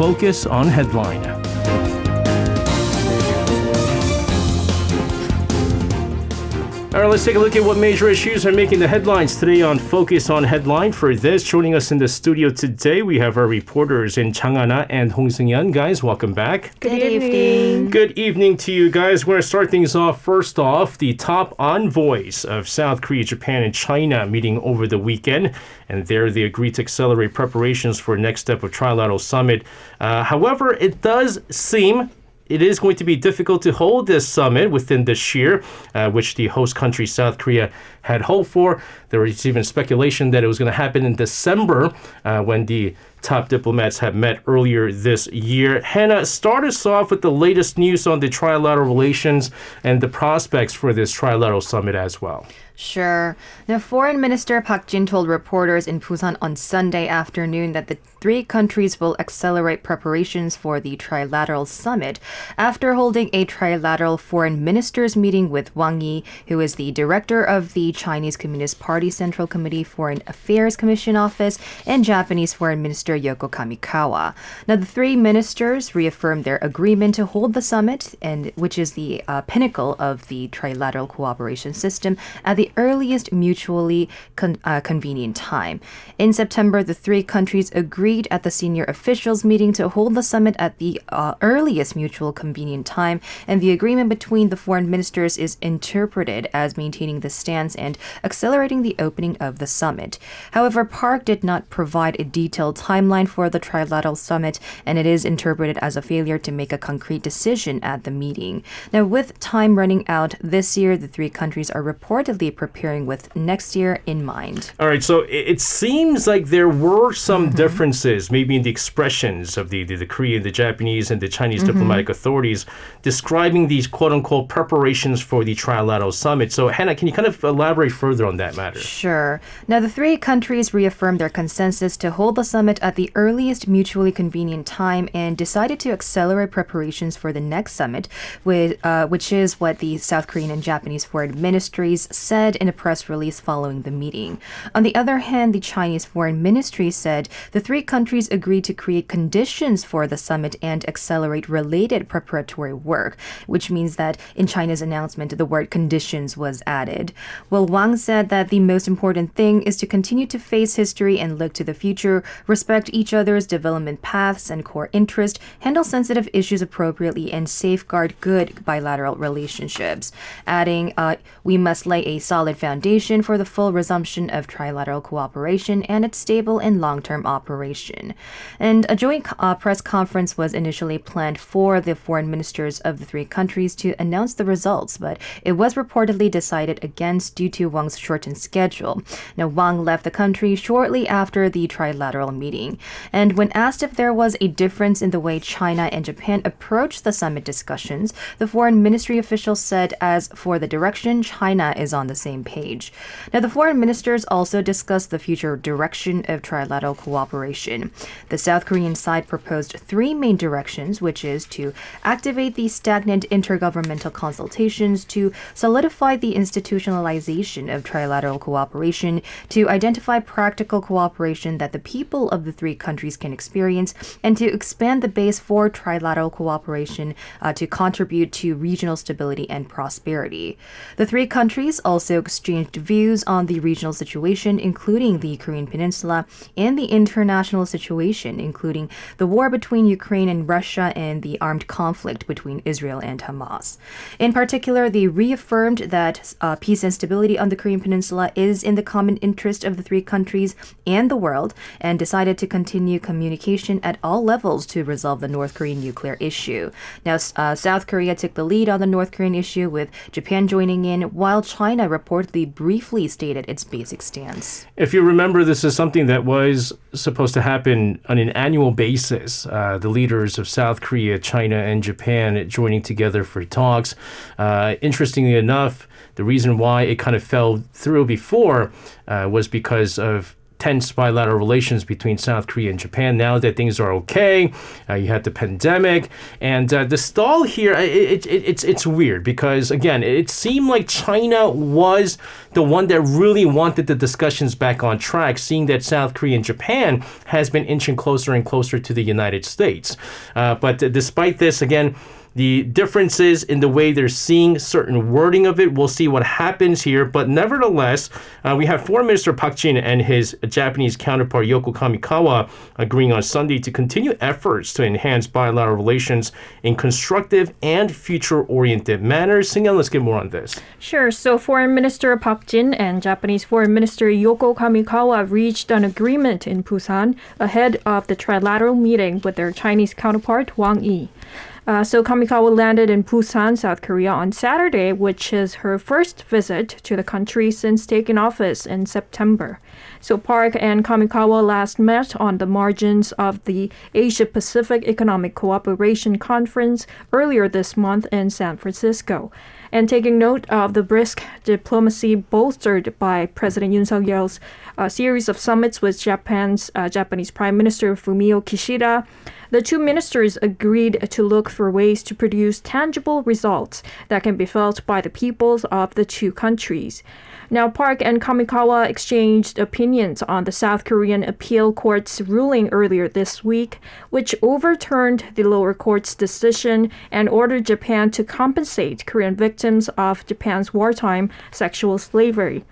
Focus on Headline. All right, let's take a look at what major issues are making the headlines today on Focus on Headline. For this, joining us in the studio today, we have our reporters in Changana and Hong Seung-yeon. Guys, welcome back. Good, evening. Good evening to you guys. We're going to start things off. First off, the top envoys of South Korea, Japan, and China meeting over the weekend. And there they agreed to accelerate preparations for next step of trilateral summit. Uh, however, it does seem it is going to be difficult to hold this summit within this year, uh, which the host country, South Korea, had hoped for. There was even speculation that it was going to happen in December uh, when the top diplomats have met earlier this year. Hannah, start us off with the latest news on the trilateral relations and the prospects for this trilateral summit as well. Sure. Now, Foreign Minister Park Jin told reporters in Busan on Sunday afternoon that the three countries will accelerate preparations for the trilateral summit after holding a trilateral foreign ministers meeting with Wang Yi, who is the director of the Chinese Communist Party Central Committee Foreign Affairs Commission Office, and Japanese Foreign Minister Yoko Kamikawa. Now, the three ministers reaffirmed their agreement to hold the summit, and which is the uh, pinnacle of the trilateral cooperation system, at the earliest mutually con- uh, convenient time. In September, the three countries agreed at the senior officials meeting to hold the summit at the uh, earliest mutual convenient time, and the agreement between the foreign ministers is interpreted as maintaining the stance and accelerating the opening of the summit. However, Park did not provide a detailed timeline for the trilateral summit, and it is interpreted as a failure to make a concrete decision at the meeting. Now, with time running out this year, the three countries are reportedly preparing with next year in mind. All right, so it, it seems like there were some mm-hmm. differences, maybe in the expressions of the, the, the Korean, the Japanese, and the Chinese mm-hmm. diplomatic authorities describing these quote unquote preparations for the trilateral summit. So, Hannah, can you kind of elaborate further on that matter? Sure. Now, the three countries reaffirmed their consensus to hold the summit at the earliest mutually convenient time and decided to accelerate preparations for the next summit, with, uh, which is what the South Korean and Japanese foreign ministries said said in a press release following the meeting. On the other hand, the Chinese Foreign Ministry said the three countries agreed to create conditions for the summit and accelerate related preparatory work, which means that in China's announcement, the word conditions was added. Well, Wang said that the most important thing is to continue to face history and look to the future, respect each other's development paths and core interest, handle sensitive issues appropriately, and safeguard good bilateral relationships. Adding, uh, we must lay a solid foundation for the full resumption of trilateral cooperation and its stable and long term operation. And a joint uh, press conference was initially planned for the foreign ministers of the three countries to announce the results, but it was reportedly decided against due to Wang's shortened schedule. Now, Wang left the country shortly after the trilateral meeting. And when asked if there was a difference in the way China and Japan approached the summit discussions, the foreign ministry official said, as for the direction, China is on the same page. Now, the foreign ministers also discussed the future direction of trilateral cooperation. The South Korean side proposed three main directions, which is to activate the stagnant intergovernmental consultations, to solidify the institutionalization of trilateral cooperation, to identify practical cooperation that the people of the three countries can experience, and to expand the base for trilateral cooperation uh, to contribute to regional stability and prosperity. The three countries also exchanged views on the regional situation, including the Korean Peninsula, and the international situation, including the war between Ukraine and Russia and the armed conflict between Israel and Hamas. In particular, they reaffirmed that uh, peace and stability on the Korean Peninsula is in the common interest of the three countries and the world, and decided to continue communication at all levels to resolve the North Korean nuclear issue. Now, uh, South Korea took the lead on the North Korean issue, with Japan joining in, while China reportedly briefly stated its basic stance. If you remember, this is something that was supposed to happen on an annual basis. Uh, the leaders of South Korea, China, and Japan joining together for talks. Uh, interestingly enough, the reason why it kind of fell through before uh, was because of tense bilateral relations between South Korea and Japan. Now that things are okay, uh, you had the pandemic, and uh, the stall here. It, it, it, it's it's weird because again, it seemed like China was the one that really wanted the discussions back on track, seeing that South Korea and Japan has been inching closer and closer to the United States. Uh, but despite this, again the differences in the way they're seeing certain wording of it. We'll see what happens here. But nevertheless, uh, we have Foreign Minister Park Jin and his Japanese counterpart Yoko Kamikawa agreeing on Sunday to continue efforts to enhance bilateral relations in constructive and future-oriented manners. Singyang, let's get more on this. Sure. So Foreign Minister Park Jin and Japanese Foreign Minister Yoko Kamikawa reached an agreement in Busan ahead of the trilateral meeting with their Chinese counterpart Wang Yi. Uh, so Kamikawa landed in Busan, South Korea on Saturday, which is her first visit to the country since taking office in September. So Park and Kamikawa last met on the margins of the Asia Pacific Economic Cooperation Conference earlier this month in San Francisco. And taking note of the brisk diplomacy bolstered by President Yoon Suk Yeol's uh, series of summits with Japan's uh, Japanese Prime Minister Fumio Kishida, the two ministers agreed to look for ways to produce tangible results that can be felt by the peoples of the two countries. Now, Park and Kamikawa exchanged opinions on the South Korean appeal court's ruling earlier this week, which overturned the lower court's decision and ordered Japan to compensate Korean victims of Japan's wartime sexual slavery.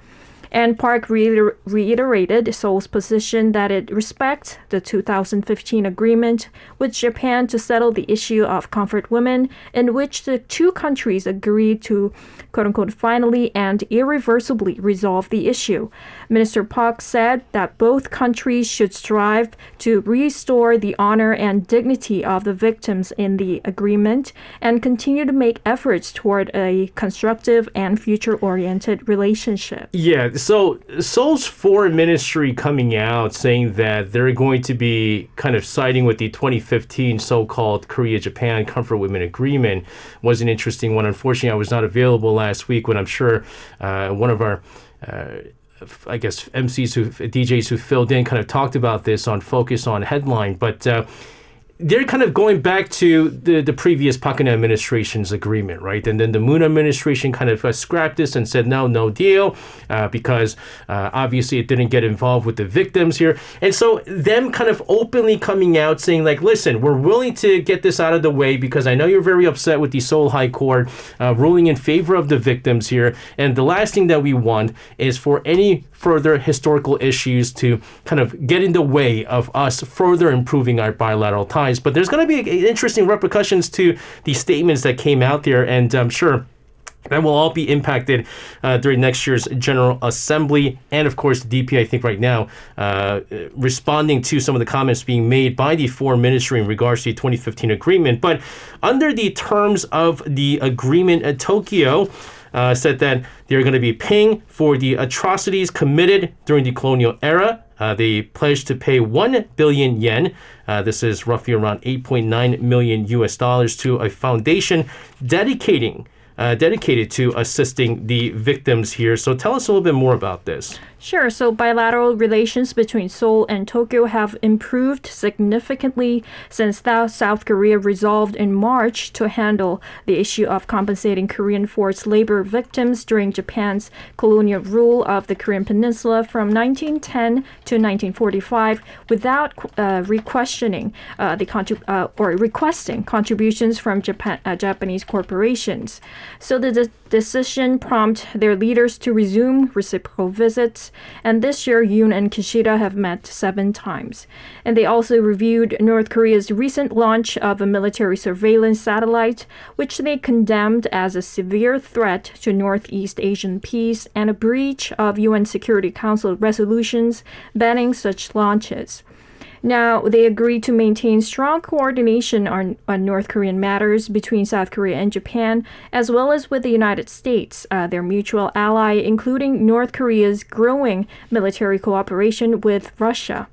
And Park reiter- reiterated Seoul's position that it respects the 2015 agreement with Japan to settle the issue of comfort women, in which the two countries agreed to, quote unquote, finally and irreversibly resolve the issue. Minister Park said that both countries should strive to restore the honor and dignity of the victims in the agreement and continue to make efforts toward a constructive and future oriented relationship. Yeah so Seoul's foreign ministry coming out saying that they're going to be kind of siding with the 2015 so-called Korea-Japan Comfort Women Agreement was an interesting one. Unfortunately, I was not available last week when I'm sure uh, one of our uh, I guess MCs who DJs who filled in kind of talked about this on Focus on Headline, but. Uh, they're kind of going back to the, the previous Geun-hye administration's agreement, right? And then the Moon administration kind of uh, scrapped this and said, no, no deal, uh, because uh, obviously it didn't get involved with the victims here. And so them kind of openly coming out saying, like, listen, we're willing to get this out of the way because I know you're very upset with the Seoul High Court uh, ruling in favor of the victims here. And the last thing that we want is for any further historical issues to kind of get in the way of us further improving our bilateral ties. But there's going to be interesting repercussions to the statements that came out there, and I'm sure that will all be impacted uh, during next year's General Assembly. And of course, the DP, I think, right now, uh, responding to some of the comments being made by the Foreign Ministry in regards to the 2015 agreement. But under the terms of the agreement at Tokyo, uh, said that they're going to be paying for the atrocities committed during the colonial era. Uh, they pledged to pay 1 billion yen. Uh, this is roughly around 8.9 million US dollars to a foundation dedicating uh, dedicated to assisting the victims here. So tell us a little bit more about this. Sure. So bilateral relations between Seoul and Tokyo have improved significantly since South Korea resolved in March to handle the issue of compensating Korean forced labor victims during Japan's colonial rule of the Korean Peninsula from 1910 to 1945 without uh, requestioning uh, the uh, or requesting contributions from Japan- uh, Japanese corporations. So the de- decision prompted their leaders to resume reciprocal visits and this year Yoon and Kishida have met seven times. And they also reviewed North Korea's recent launch of a military surveillance satellite, which they condemned as a severe threat to Northeast Asian peace and a breach of UN Security Council resolutions banning such launches. Now, they agreed to maintain strong coordination on, on North Korean matters between South Korea and Japan, as well as with the United States, uh, their mutual ally, including North Korea's growing military cooperation with Russia.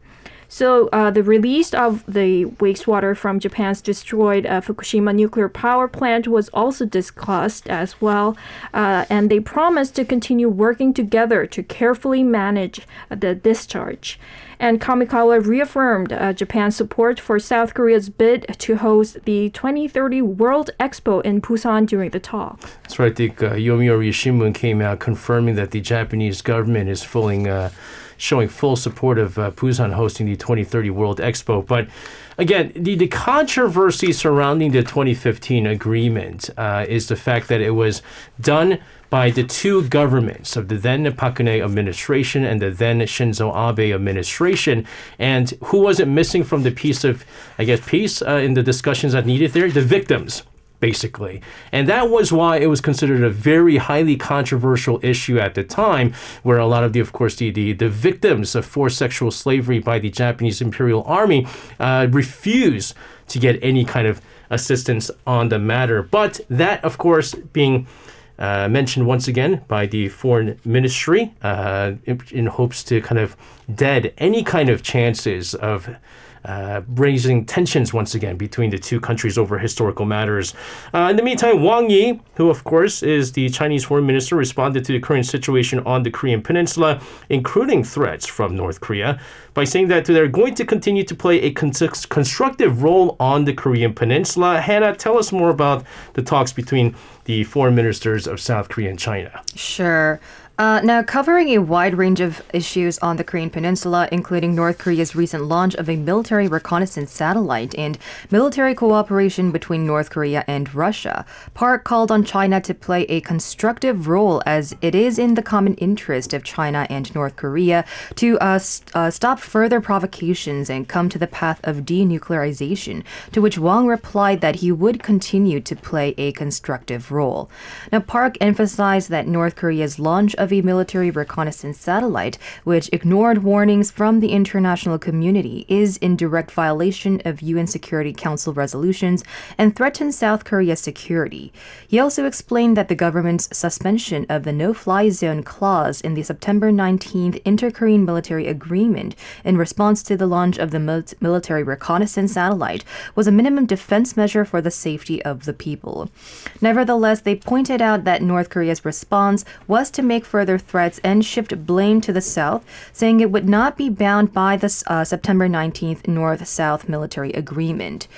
So uh, the release of the wastewater from Japan's destroyed uh, Fukushima nuclear power plant was also discussed as well, uh, and they promised to continue working together to carefully manage the discharge. And Kamikawa reaffirmed uh, Japan's support for South Korea's bid to host the 2030 World Expo in Busan during the talk. That's right. The uh, Yomiuri Shimbun came out confirming that the Japanese government is fully, uh, showing full support of uh, Busan hosting the 2030 World Expo. But again, the, the controversy surrounding the 2015 agreement uh, is the fact that it was done by the two governments of the then Park Geun-hye administration and the then Shinzo Abe administration. And who was it missing from the piece of, I guess, peace uh, in the discussions that needed there? The victims basically. And that was why it was considered a very highly controversial issue at the time, where a lot of the, of course, the, the, the victims of forced sexual slavery by the Japanese Imperial Army uh, refused to get any kind of assistance on the matter. But that, of course, being uh, mentioned once again by the foreign ministry uh, in, in, hopes to kind of dead any kind of chances of uh, raising tensions once again between the two countries over historical matters. Uh, in the meantime, Wang Yi, who of course is the Chinese foreign minister, responded to the current situation on the Korean Peninsula, including threats from North Korea, by saying that they're going to continue to play a constructive role on the Korean Peninsula. Hannah, tell us more about the talks between the foreign ministers of South Korea and China. Sure. Uh, now, covering a wide range of issues on the Korean Peninsula, including North Korea's recent launch of a military reconnaissance satellite and military cooperation between North Korea and Russia, Park called on China to play a constructive role as it is in the common interest of China and North Korea to uh, st- uh, stop further provocations and come to the path of denuclearization, to which Wang replied that he would continue to play a constructive role. Now, Park emphasized that North Korea's launch of of a military reconnaissance satellite, which ignored warnings from the international community, is in direct violation of UN Security Council resolutions and threatens South Korea's security. He also explained that the government's suspension of the no fly zone clause in the September 19th Inter Korean military agreement in response to the launch of the military reconnaissance satellite was a minimum defense measure for the safety of the people. Nevertheless, they pointed out that North Korea's response was to make further threats and shift blame to the South, saying it would not be bound by the uh, September 19th North South military agreement.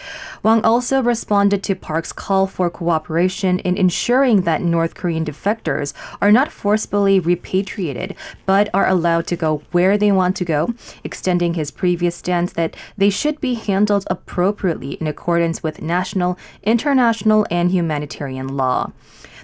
Wang also responded to Park's call for cooperation in ensuring that North Korean defectors are not forcibly repatriated, but are allowed to go where they want to go, extending his previous stance that they should be handled appropriately in accordance with national, international, and humanitarian law.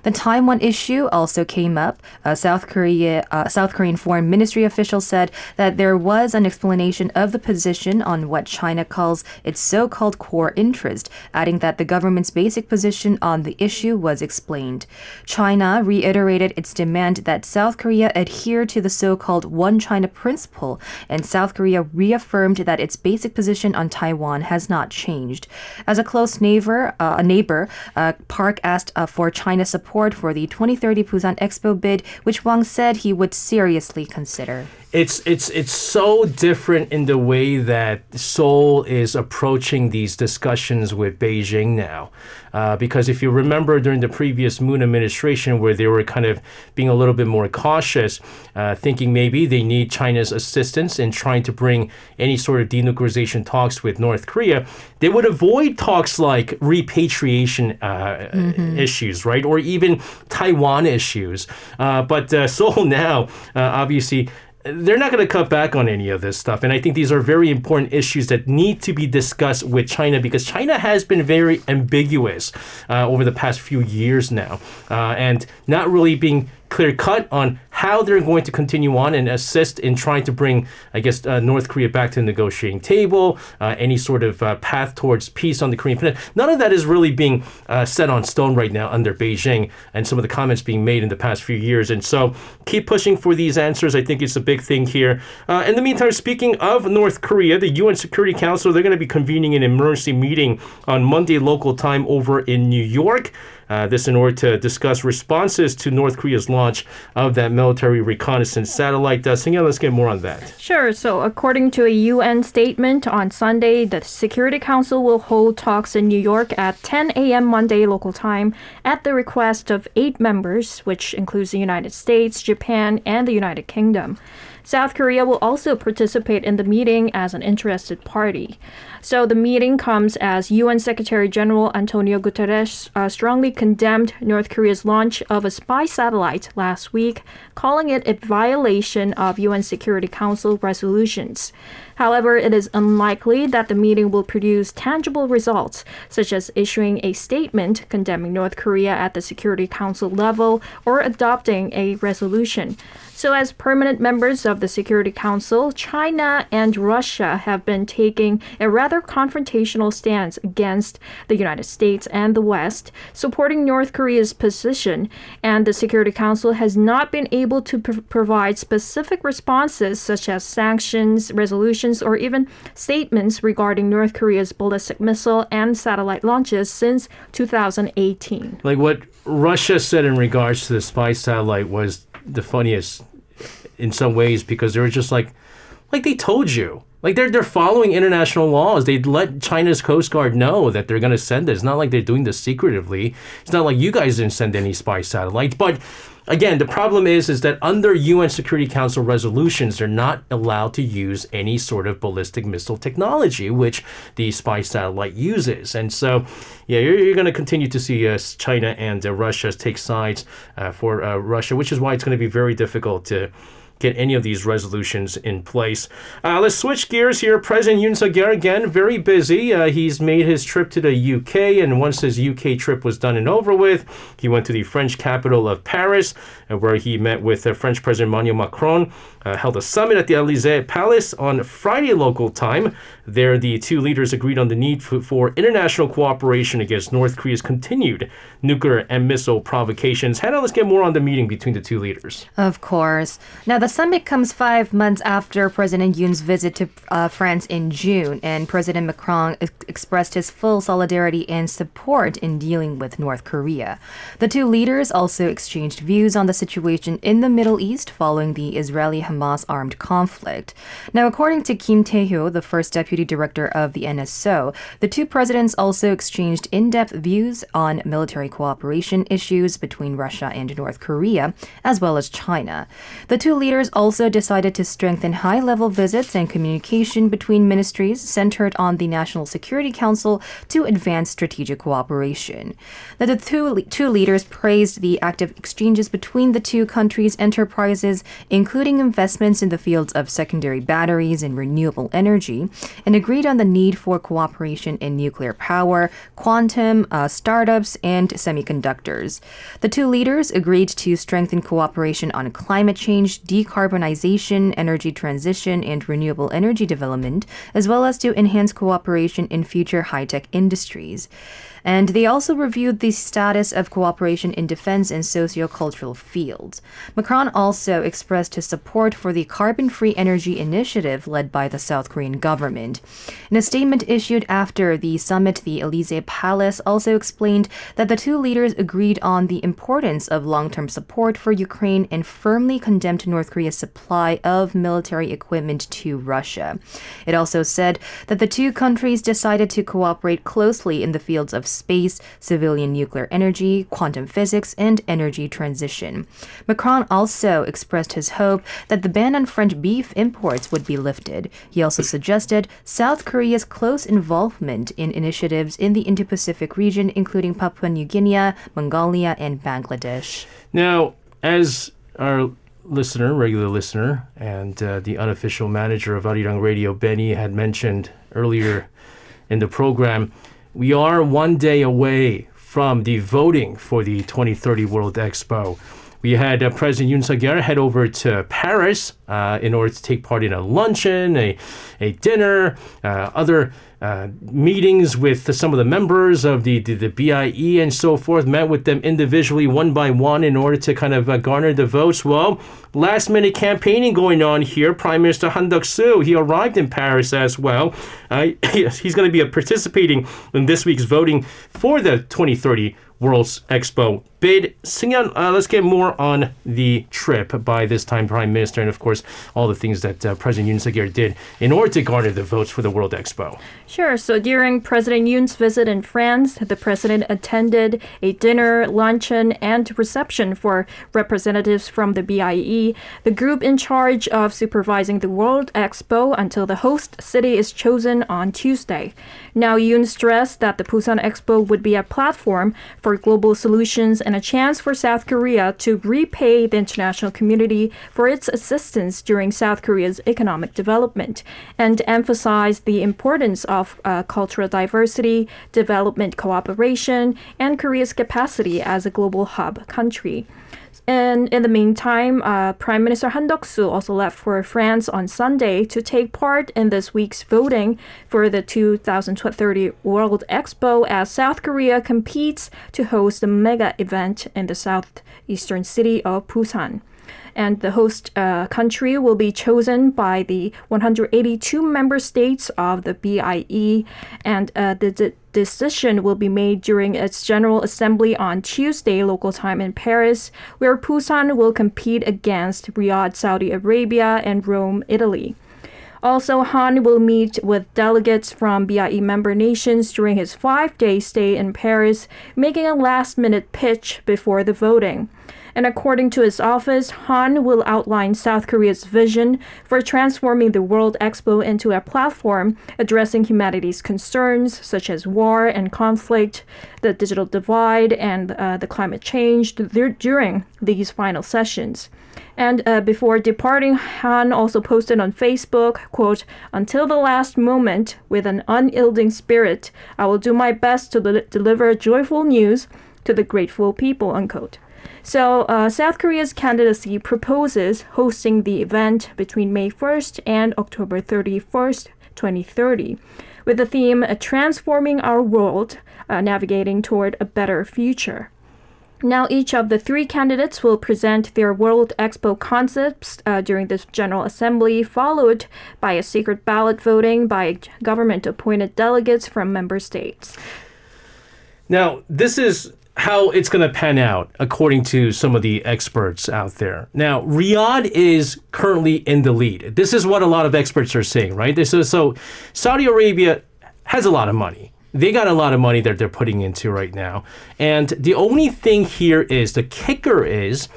The Taiwan issue also came up. South Korea, uh, South Korean Foreign Ministry officials said that there was an explanation of the position on what China calls its so-called core interest, adding that the government's basic position on the issue was explained. China reiterated its demand that South Korea adhere to the so-called One China principle, and South Korea reaffirmed that its basic position on Taiwan has not changed. As a close neighbor, uh, a neighbor, uh, Park asked uh, for China's support support for the 2030 Busan Expo bid, which Wang said he would seriously consider it's it's it's so different in the way that Seoul is approaching these discussions with Beijing now, uh, because if you remember during the previous Moon administration, where they were kind of being a little bit more cautious, uh, thinking maybe they need China's assistance in trying to bring any sort of denuclearization talks with North Korea, they would avoid talks like repatriation uh, mm-hmm. issues, right, or even Taiwan issues. Uh, but uh, Seoul now, uh, obviously they're not going to cut back on any of this stuff. And I think these are very important issues that need to be discussed with China because China has been very ambiguous uh, over the past few years now uh, and not really being clear cut on how they're going to continue on and assist in trying to bring, I guess, uh, North Korea back to the negotiating table, uh, any sort of uh, path towards peace on the Korean Peninsula. None of that is really being uh, set on stone right now under Beijing and some of the comments being made in the past few years. And so keep pushing for these answers. I think it's a big thing here. Uh, in the meantime, speaking of North Korea, the UN Security Council, they're going to be convening an emergency meeting on Monday local time over in New York. Uh, this in order to discuss responses to North Korea's launch of that military reconnaissance satellite. Uh, Singa, let's get more on that. Sure. So, according to a UN statement on Sunday, the Security Council will hold talks in New York at 10 a.m. Monday local time at the request of eight members, which includes the United States, Japan, and the United Kingdom. South Korea will also participate in the meeting as an interested party. So the meeting comes as UN Secretary General Antonio Guterres uh, strongly condemned North Korea's launch of a spy satellite last week, calling it a violation of UN Security Council resolutions. However, it is unlikely that the meeting will produce tangible results, such as issuing a statement condemning North Korea at the Security Council level or adopting a resolution. So, as permanent members of the Security Council, China and Russia have been taking a rather confrontational stance against the United States and the West, supporting North Korea's position. And the Security Council has not been able to pr- provide specific responses, such as sanctions, resolutions, or even statements regarding North Korea's ballistic missile and satellite launches since 2018. Like what Russia said in regards to the spy satellite was the funniest in some ways because they were just like, like they told you. Like they're they're following international laws. They let China's Coast Guard know that they're gonna send it. It's not like they're doing this secretively. It's not like you guys didn't send any spy satellites. But again, the problem is is that under UN Security Council resolutions, they're not allowed to use any sort of ballistic missile technology, which the spy satellite uses. And so, yeah, you're, you're going to continue to see uh, China and uh, Russia take sides uh, for uh, Russia, which is why it's going to be very difficult to get any of these resolutions in place. Uh, let's switch gears here. President Yoon Suk Yeol again very busy. Uh, he's made his trip to the UK, and once his UK trip was done and over with, he went to the French capital of Paris, uh, where he met with uh, French President Emmanuel Macron. Uh, held a summit at the Elysee Palace on Friday local time. There, the two leaders agreed on the need for, for international cooperation against North Korea's continued nuclear and missile provocations. Hannah, let's get more on the meeting between the two leaders. Of course. Now, the summit comes five months after President Yoon's visit to uh, France in June, and President Macron ex- expressed his full solidarity and support in dealing with North Korea. The two leaders also exchanged views on the situation in the Middle East following the Israeli Hamas armed conflict. Now, according to Kim Tae-hyo, the first deputy director of the NSO, the two presidents also exchanged in-depth views on military cooperation issues between Russia and North Korea, as well as China. The two leaders also decided to strengthen high-level visits and communication between ministries centered on the National Security Council to advance strategic cooperation. Now, the two, two leaders praised the active exchanges between the two countries' enterprises, including in the fields of secondary batteries and renewable energy, and agreed on the need for cooperation in nuclear power, quantum, uh, startups, and semiconductors. The two leaders agreed to strengthen cooperation on climate change, decarbonization, energy transition, and renewable energy development, as well as to enhance cooperation in future high tech industries. And they also reviewed the status of cooperation in defense and socio-cultural fields. Macron also expressed his support for the carbon-free energy initiative led by the South Korean government. In a statement issued after the summit, the Elysee Palace also explained that the two leaders agreed on the importance of long-term support for Ukraine and firmly condemned North Korea's supply of military equipment to Russia. It also said that the two countries decided to cooperate closely in the fields of space, civilian nuclear energy, quantum physics, and energy transition. Macron also expressed his hope that the ban on French beef imports would be lifted. He also suggested South Korea's close involvement in initiatives in the Indo Pacific region, including Papua New Guinea, Mongolia, and Bangladesh. Now, as our listener, regular listener, and uh, the unofficial manager of Arirang Radio, Benny, had mentioned earlier in the program, we are one day away from the voting for the 2030 World Expo. We had uh, President Yoon Suk Yeol head over to Paris uh, in order to take part in a luncheon, a, a dinner, uh, other uh, meetings with some of the members of the, the, the, BIE and so forth, met with them individually one by one in order to kind of uh, garner the votes. Well, last minute campaigning going on here. Prime Minister Han Duck-soo, he arrived in Paris as well. Uh, he's going to be participating in this week's voting for the 2030 World Expo bid. Singyan, uh, let's get more on the trip by this time Prime Minister and, of course, all the things that uh, President Yoon Suk-yeol did in order to garner the votes for the World Expo. Sure. So during President Yoon's visit in France, the president attended a dinner, luncheon, and reception for representatives from the BIE, the group in charge of supervising the World Expo until the host city is chosen on Tuesday. Now, Yoon stressed that the Busan Expo would be a platform for global solutions and a chance for South Korea to repay the international community for its assistance during South Korea's economic development and emphasized the importance of uh, cultural diversity, development cooperation, and Korea's capacity as a global hub country. And in the meantime, uh, Prime Minister Han Duck-soo also left for France on Sunday to take part in this week's voting for the 2030 World Expo as South Korea competes to host a mega event in the southeastern city of Busan and the host uh, country will be chosen by the 182 member states of the BIE, and uh, the, the decision will be made during its General Assembly on Tuesday local time in Paris, where Busan will compete against Riyadh, Saudi Arabia, and Rome, Italy. Also, Han will meet with delegates from BIE member nations during his five day stay in Paris, making a last minute pitch before the voting and according to his office, Han will outline South Korea's vision for transforming the World Expo into a platform addressing humanity's concerns such as war and conflict, the digital divide, and uh, the climate change during these final sessions. And uh, before departing, Han also posted on Facebook, quote, Until the last moment, with an unyielding spirit, I will do my best to li- deliver joyful news to the grateful people, unquote. So, uh, South Korea's candidacy proposes hosting the event between May 1st and October 31st, 2030, with the theme uh, Transforming Our World, uh, Navigating Toward a Better Future. Now, each of the three candidates will present their World Expo concepts uh, during this General Assembly, followed by a secret ballot voting by government appointed delegates from member states. Now, this is how it's going to pan out, according to some of the experts out there. Now, Riyadh is currently in the lead. This is what a lot of experts are saying, right? Is, so Saudi Arabia has a lot of money. They got a lot of money that they're putting into right now. And the only thing here is the kicker is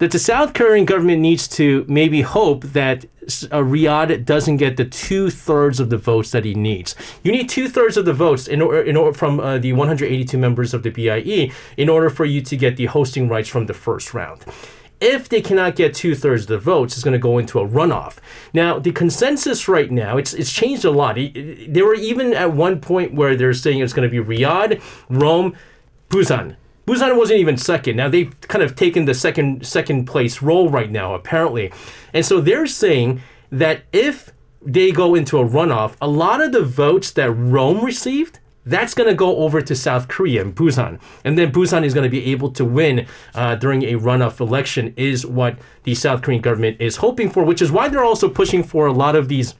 that the South Korean government needs to maybe hope that uh, Riyadh doesn't get the two thirds of the votes that he needs. You need two thirds of the votes in order, in order from uh, the 182 members of the BIE in order for you to get the hosting rights from the first round. If they cannot get two thirds of the votes, it's going to go into a runoff. Now, the consensus right now, it's it's changed a lot. There were even at one point where they're saying it's going to be Riyadh, Rome, Busan. Busan wasn't even second. Now they've kind of taken the second second place role right now, apparently. And so they're saying that if they go into a runoff, a lot of the votes that Rome received, that's going to go over to South Korea and Busan. And then Busan is going to be able to win uh, during a runoff election, is what the South Korean government is hoping for, which is why they're also pushing for a lot of these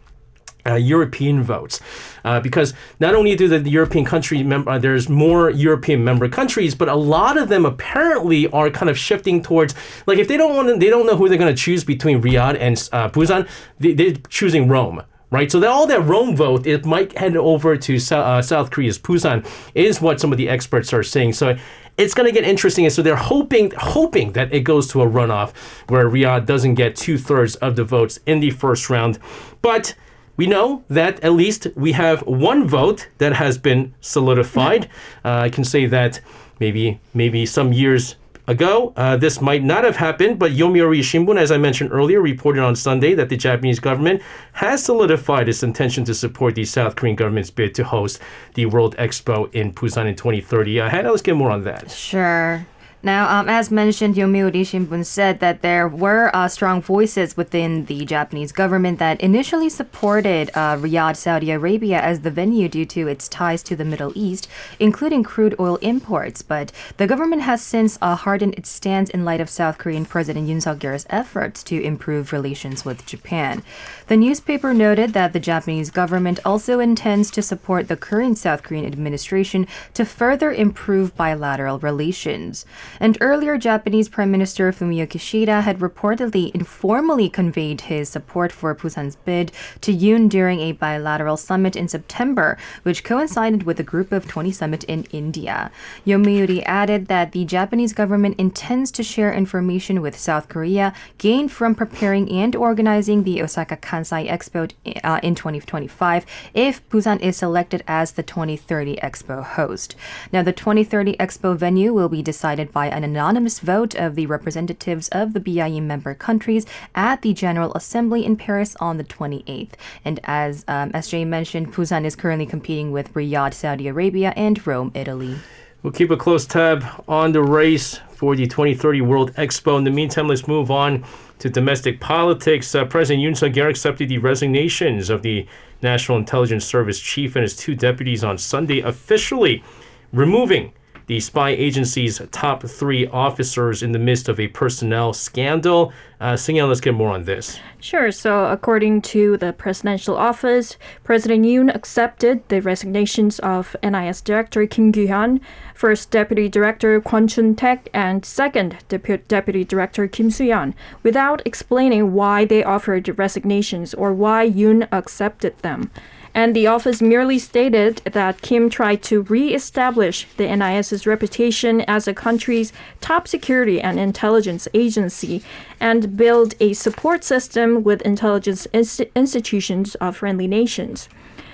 uh, European votes, uh, because not only do the European country mem- uh, there's more European member countries, but a lot of them apparently are kind of shifting towards like if they don't want to, they don't know who they're going to choose between Riyadh and uh, Busan, they, they're choosing Rome. Right, so that all that Rome vote, it might head over to uh, South Korea's Busan, is what some of the experts are saying. So it's going to get interesting. And so they're hoping hoping that it goes to a runoff where Riyadh doesn't get two thirds of the votes in the first round. But we know that at least we have one vote that has been solidified. Uh, I can say that maybe maybe some years ago. Uh, this might not have happened, but Yomiuri Shimbun, as I mentioned earlier, reported on Sunday that the Japanese government has solidified its intention to support the South Korean government's bid to host the World Expo in Busan in 2030. Uh, Hannah, let's get more on that. Sure. Now, um, as mentioned, Yomiuri Shimbun said that there were uh, strong voices within the Japanese government that initially supported uh, Riyadh, Saudi Arabia as the venue due to its ties to the Middle East, including crude oil imports. But the government has since uh, hardened its stance in light of South Korean President Yoon Suk-yeol's efforts to improve relations with Japan. The newspaper noted that the Japanese government also intends to support the current South Korean administration to further improve bilateral relations. And earlier, Japanese Prime Minister Fumio Kishida had reportedly informally conveyed his support for Busan's bid to Yoon during a bilateral summit in September, which coincided with the Group of 20 summit in India. Yomiuri added that the Japanese government intends to share information with South Korea gained from preparing and organizing the Osaka Kansai Expo uh, in 2025 if Busan is selected as the 2030 Expo host. Now, the 2030 Expo venue will be decided by an anonymous vote of the representatives of the BIE member countries at the General Assembly in Paris on the 28th. And as um, SJ mentioned, Busan is currently competing with Riyadh, Saudi Arabia, and Rome, Italy. We'll keep a close tab on the race for the 2030 World Expo. In the meantime, let's move on to domestic politics. Uh, President Yoon Suk-yeol accepted the resignations of the National Intelligence Service chief and his two deputies on Sunday, officially removing the spy agency's top three officers in the midst of a personnel scandal. Uh, let's get more on this. Sure. So, according to the presidential office, President Yoon accepted the resignations of NIS Director Kim Kyou-hyun, First Deputy Director Kwon Chun-taek, and Second Depu- Deputy Director Kim Su-yeon, without explaining why they offered resignations or why Yoon accepted them and the office merely stated that Kim tried to re-establish the NIS's reputation as a country's top security and intelligence agency and build a support system with intelligence inst- institutions of friendly nations.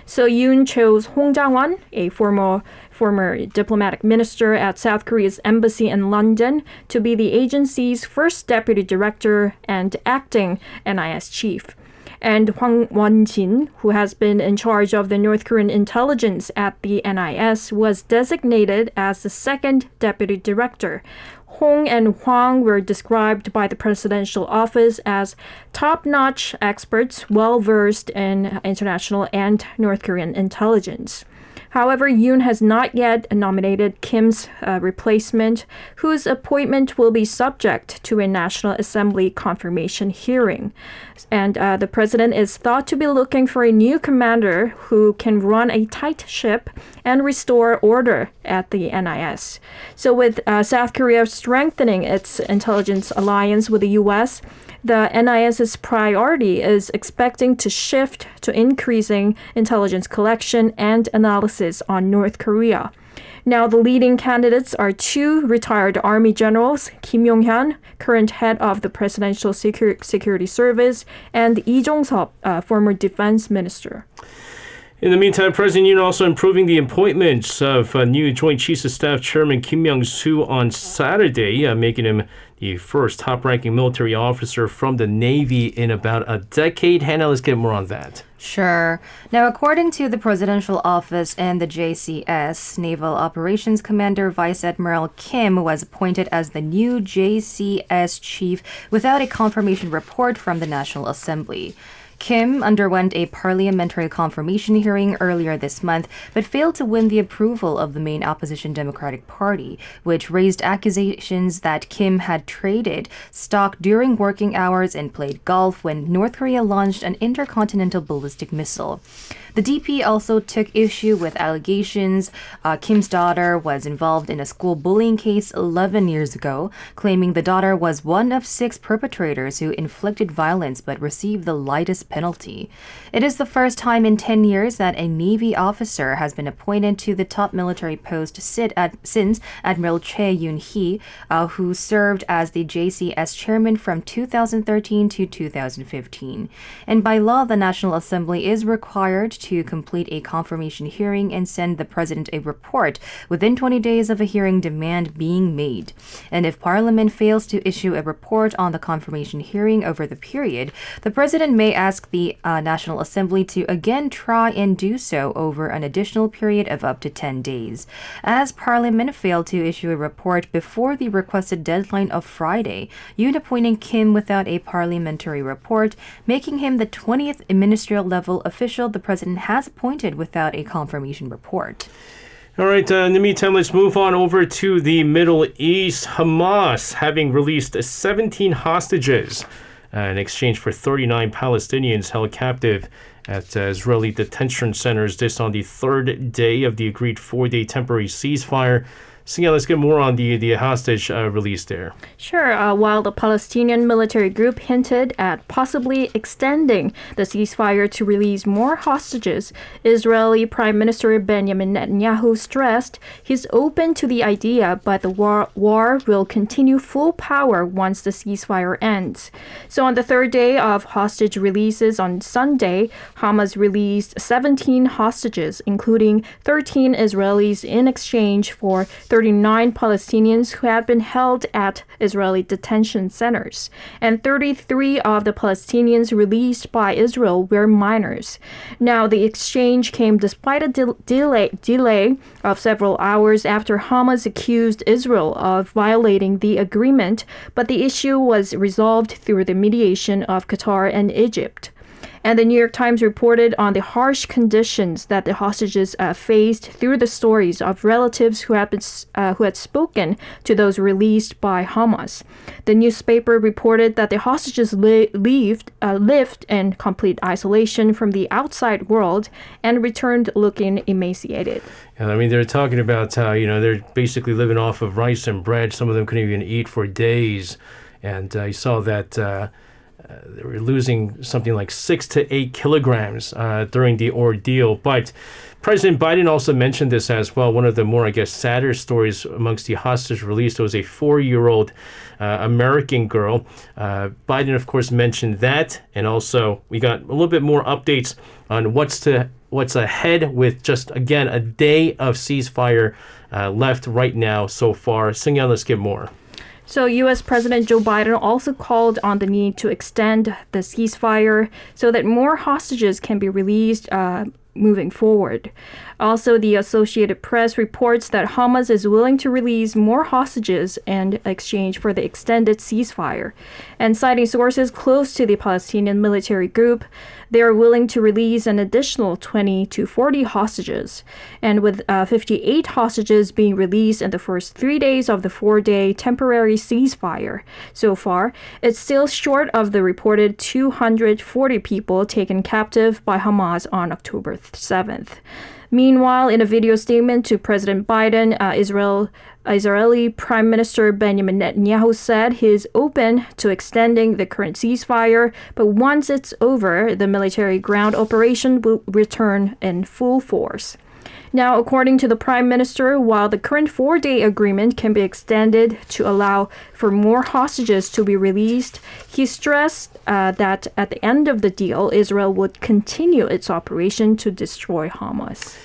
So Yoon chose Hong Jang-won, a former former diplomatic minister at South Korea's embassy in London, to be the agency's first deputy director and acting NIS chief and Hwang Won-jin, who has been in charge of the North Korean intelligence at the NIS, was designated as the second deputy director. Hong and Hwang were described by the presidential office as top-notch experts well versed in international and North Korean intelligence. However, Yoon has not yet nominated Kim's uh, replacement, whose appointment will be subject to a National Assembly confirmation hearing. And uh, the president is thought to be looking for a new commander who can run a tight ship and restore order at the NIS. So, with uh, South Korea strengthening its intelligence alliance with the U.S., the NIS's priority is expecting to shift to increasing intelligence collection and analysis on North Korea. Now, the leading candidates are two retired Army generals, Kim Yong-hyun, current head of the Presidential Secur- Security Service, and Lee Jong-sup, uh, former defense minister. In the meantime, President Yoon also improving the appointments of uh, new Joint Chiefs of Staff Chairman Kim Myung-soo on Saturday, uh, making him the first top-ranking military officer from the Navy in about a decade. Hannah, let's get more on that. Sure. Now, according to the presidential office and the JCS, Naval Operations Commander Vice Admiral Kim was appointed as the new JCS chief without a confirmation report from the National Assembly. Kim underwent a parliamentary confirmation hearing earlier this month, but failed to win the approval of the main opposition Democratic Party, which raised accusations that Kim had traded stock during working hours and played golf when North Korea launched an intercontinental ballistic missile. The DP also took issue with allegations uh, Kim's daughter was involved in a school bullying case 11 years ago, claiming the daughter was one of six perpetrators who inflicted violence but received the lightest penalty. It is the first time in 10 years that a Navy officer has been appointed to the top military post since Admiral Choi Yoon-hee, uh, who served as the JCS chairman from 2013 to 2015. And by law, the National Assembly is required to complete a confirmation hearing and send the president a report within 20 days of a hearing demand being made. And if Parliament fails to issue a report on the confirmation hearing over the period, the president may ask the uh, National Assembly to again try and do so over an additional period of up to 10 days. As Parliament failed to issue a report before the requested deadline of Friday, Yoon appointing Kim without a parliamentary report, making him the 20th ministerial level official the president has appointed without a confirmation report. All right, uh, in the meantime, let's move on over to the Middle East. Hamas having released 17 hostages uh, in exchange for 39 Palestinians held captive at uh, Israeli detention centers. This on the third day of the agreed four day temporary ceasefire. So yeah, let's get more on the the hostage uh, release there. Sure. Uh, while the Palestinian military group hinted at possibly extending the ceasefire to release more hostages, Israeli Prime Minister Benjamin Netanyahu stressed he's open to the idea, but the war, war will continue full power once the ceasefire ends. So on the third day of hostage releases on Sunday, Hamas released 17 hostages, including 13 Israelis in exchange for 39 Palestinians who had been held at Israeli detention centers, and 33 of the Palestinians released by Israel were minors. Now, the exchange came despite a de- delay, delay of several hours after Hamas accused Israel of violating the agreement, but the issue was resolved through the mediation of Qatar and Egypt. And the New York Times reported on the harsh conditions that the hostages uh, faced through the stories of relatives who had been uh, who had spoken to those released by Hamas. The newspaper reported that the hostages li- lived uh, lived in complete isolation from the outside world and returned looking emaciated. Yeah, I mean, they're talking about how you know they're basically living off of rice and bread. Some of them couldn't even eat for days, and uh, you saw that. Uh, uh, they were losing something like six to eight kilograms uh, during the ordeal. But President Biden also mentioned this as well. One of the more, I guess, sadder stories amongst the hostage released was a four year old uh, American girl. Uh, Biden, of course, mentioned that. And also, we got a little bit more updates on what's to what's ahead with just, again, a day of ceasefire uh, left right now so far. Sing let's get more. So, U.S. President Joe Biden also called on the need to extend the ceasefire so that more hostages can be released uh, moving forward. Also, the Associated Press reports that Hamas is willing to release more hostages in exchange for the extended ceasefire. And citing sources close to the Palestinian military group, they are willing to release an additional 20 to 40 hostages. And with uh, 58 hostages being released in the first three days of the four day temporary ceasefire so far, it's still short of the reported 240 people taken captive by Hamas on October 7th. Meanwhile, in a video statement to President Biden, uh, Israel Israeli Prime Minister Benjamin Netanyahu said he is open to extending the current ceasefire, but once it's over, the military ground operation will return in full force. Now, according to the Prime Minister, while the current four day agreement can be extended to allow for more hostages to be released, he stressed uh, that at the end of the deal, Israel would continue its operation to destroy Hamas.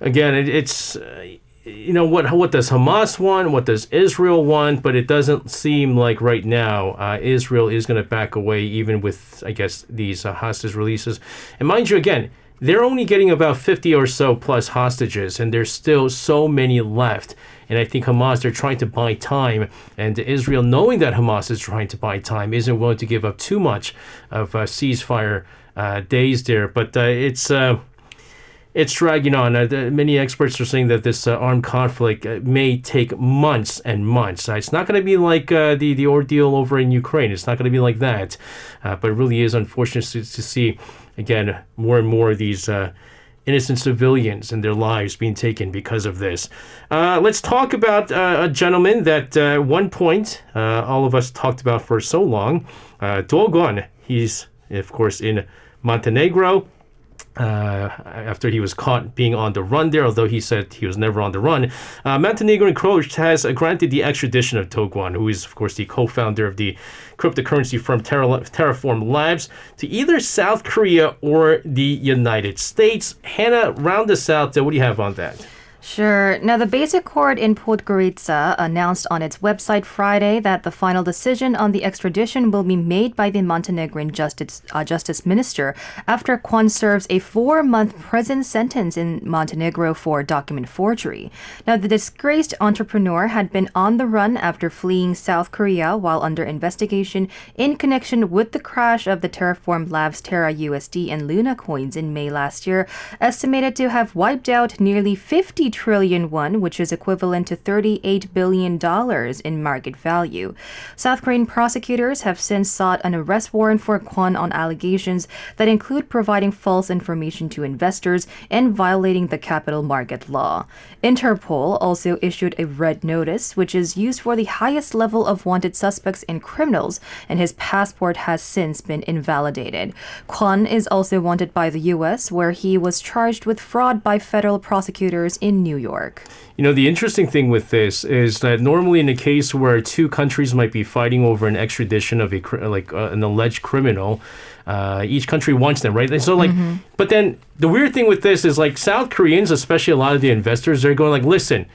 Again, it, it's. Uh, you know what? What does Hamas want? What does Israel want? But it doesn't seem like right now uh, Israel is going to back away, even with I guess these uh, hostage releases. And mind you, again, they're only getting about 50 or so plus hostages, and there's still so many left. And I think Hamas, they're trying to buy time. And Israel, knowing that Hamas is trying to buy time, isn't willing to give up too much of uh, ceasefire uh, days there. But uh, it's. Uh, it's dragging on. Uh, many experts are saying that this uh, armed conflict may take months and months. it's not going to be like the the ordeal over in Ukraine. It's not going to be like that. but it really is unfortunate to, to see again, more and more of these uh, innocent civilians and their lives being taken because of this. Uh, let's talk about uh, a gentleman that uh, one point uh, all of us talked about for so long, uh, Do Kwon. He's, of course, in Montenegro. uh, after he was caught being on the run there, although he said he was never on the run. Uh, Montenegro encroached has uh, granted the extradition of Kwon, who is, of course, the co founder of the cryptocurrency firm Terraform Labs, to either South Korea or the United States. Hannah, round us out. What do you have on that? Sure. Now, the Basic Court in Podgorica announced on its website Friday that the final decision on the extradition will be made by the Montenegrin Justice, uh, Justice Minister after Kwon serves a four month prison sentence in Montenegro for document forgery. Now, the disgraced entrepreneur had been on the run after fleeing South Korea while under investigation in connection with the crash of the Terraform Labs Terra USD and Luna coins in May last year, estimated to have wiped out nearly 50 trillion won, which is equivalent to $38 billion in market value. South Korean prosecutors have since sought an arrest warrant for Kwon on allegations that include providing false information to investors and violating the capital market law. Interpol also issued a red notice, which is used for the highest level of wanted suspects and criminals, and his passport has since been invalidated. Kwon is also wanted by the U.S., where he was charged with fraud by federal prosecutors in New York. You know, the interesting thing with this is that normally in a case where two countries might be fighting over an extradition of a like uh, an alleged criminal, uh, each country wants them, right? And so like, mm-hmm. but then the weird thing with this is like South Koreans, especially a lot of the investors, they're going like, listen.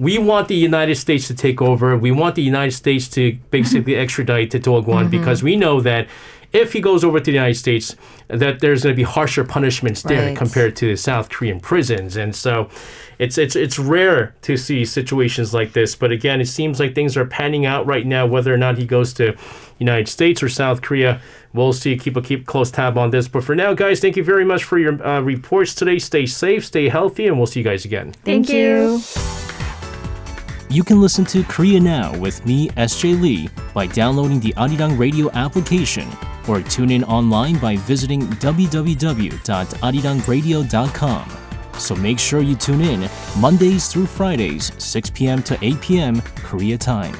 We want the United States to take over. We want the United States to basically extradite to Do mm-hmm. because we know that if he goes over to the United States, that there's going to be harsher punishments there right. compared to the South Korean prisons. And so it's it's it's rare to see situations like this. But again, it seems like things are panning out right now. Whether or not he goes to United States or South Korea, we'll see. Keep a keep close tab on this. But for now, guys, thank you very much for your uh, reports today. Stay safe, stay healthy, and we'll see you guys again. Thank, you. You can listen to Korea Now with me, SJ Lee, by downloading the Arirang Radio application or tune in online by visiting www.arirangradio.com. So make sure you tune in Mondays through Fridays, 6 p.m. to 8 p.m. Korea time.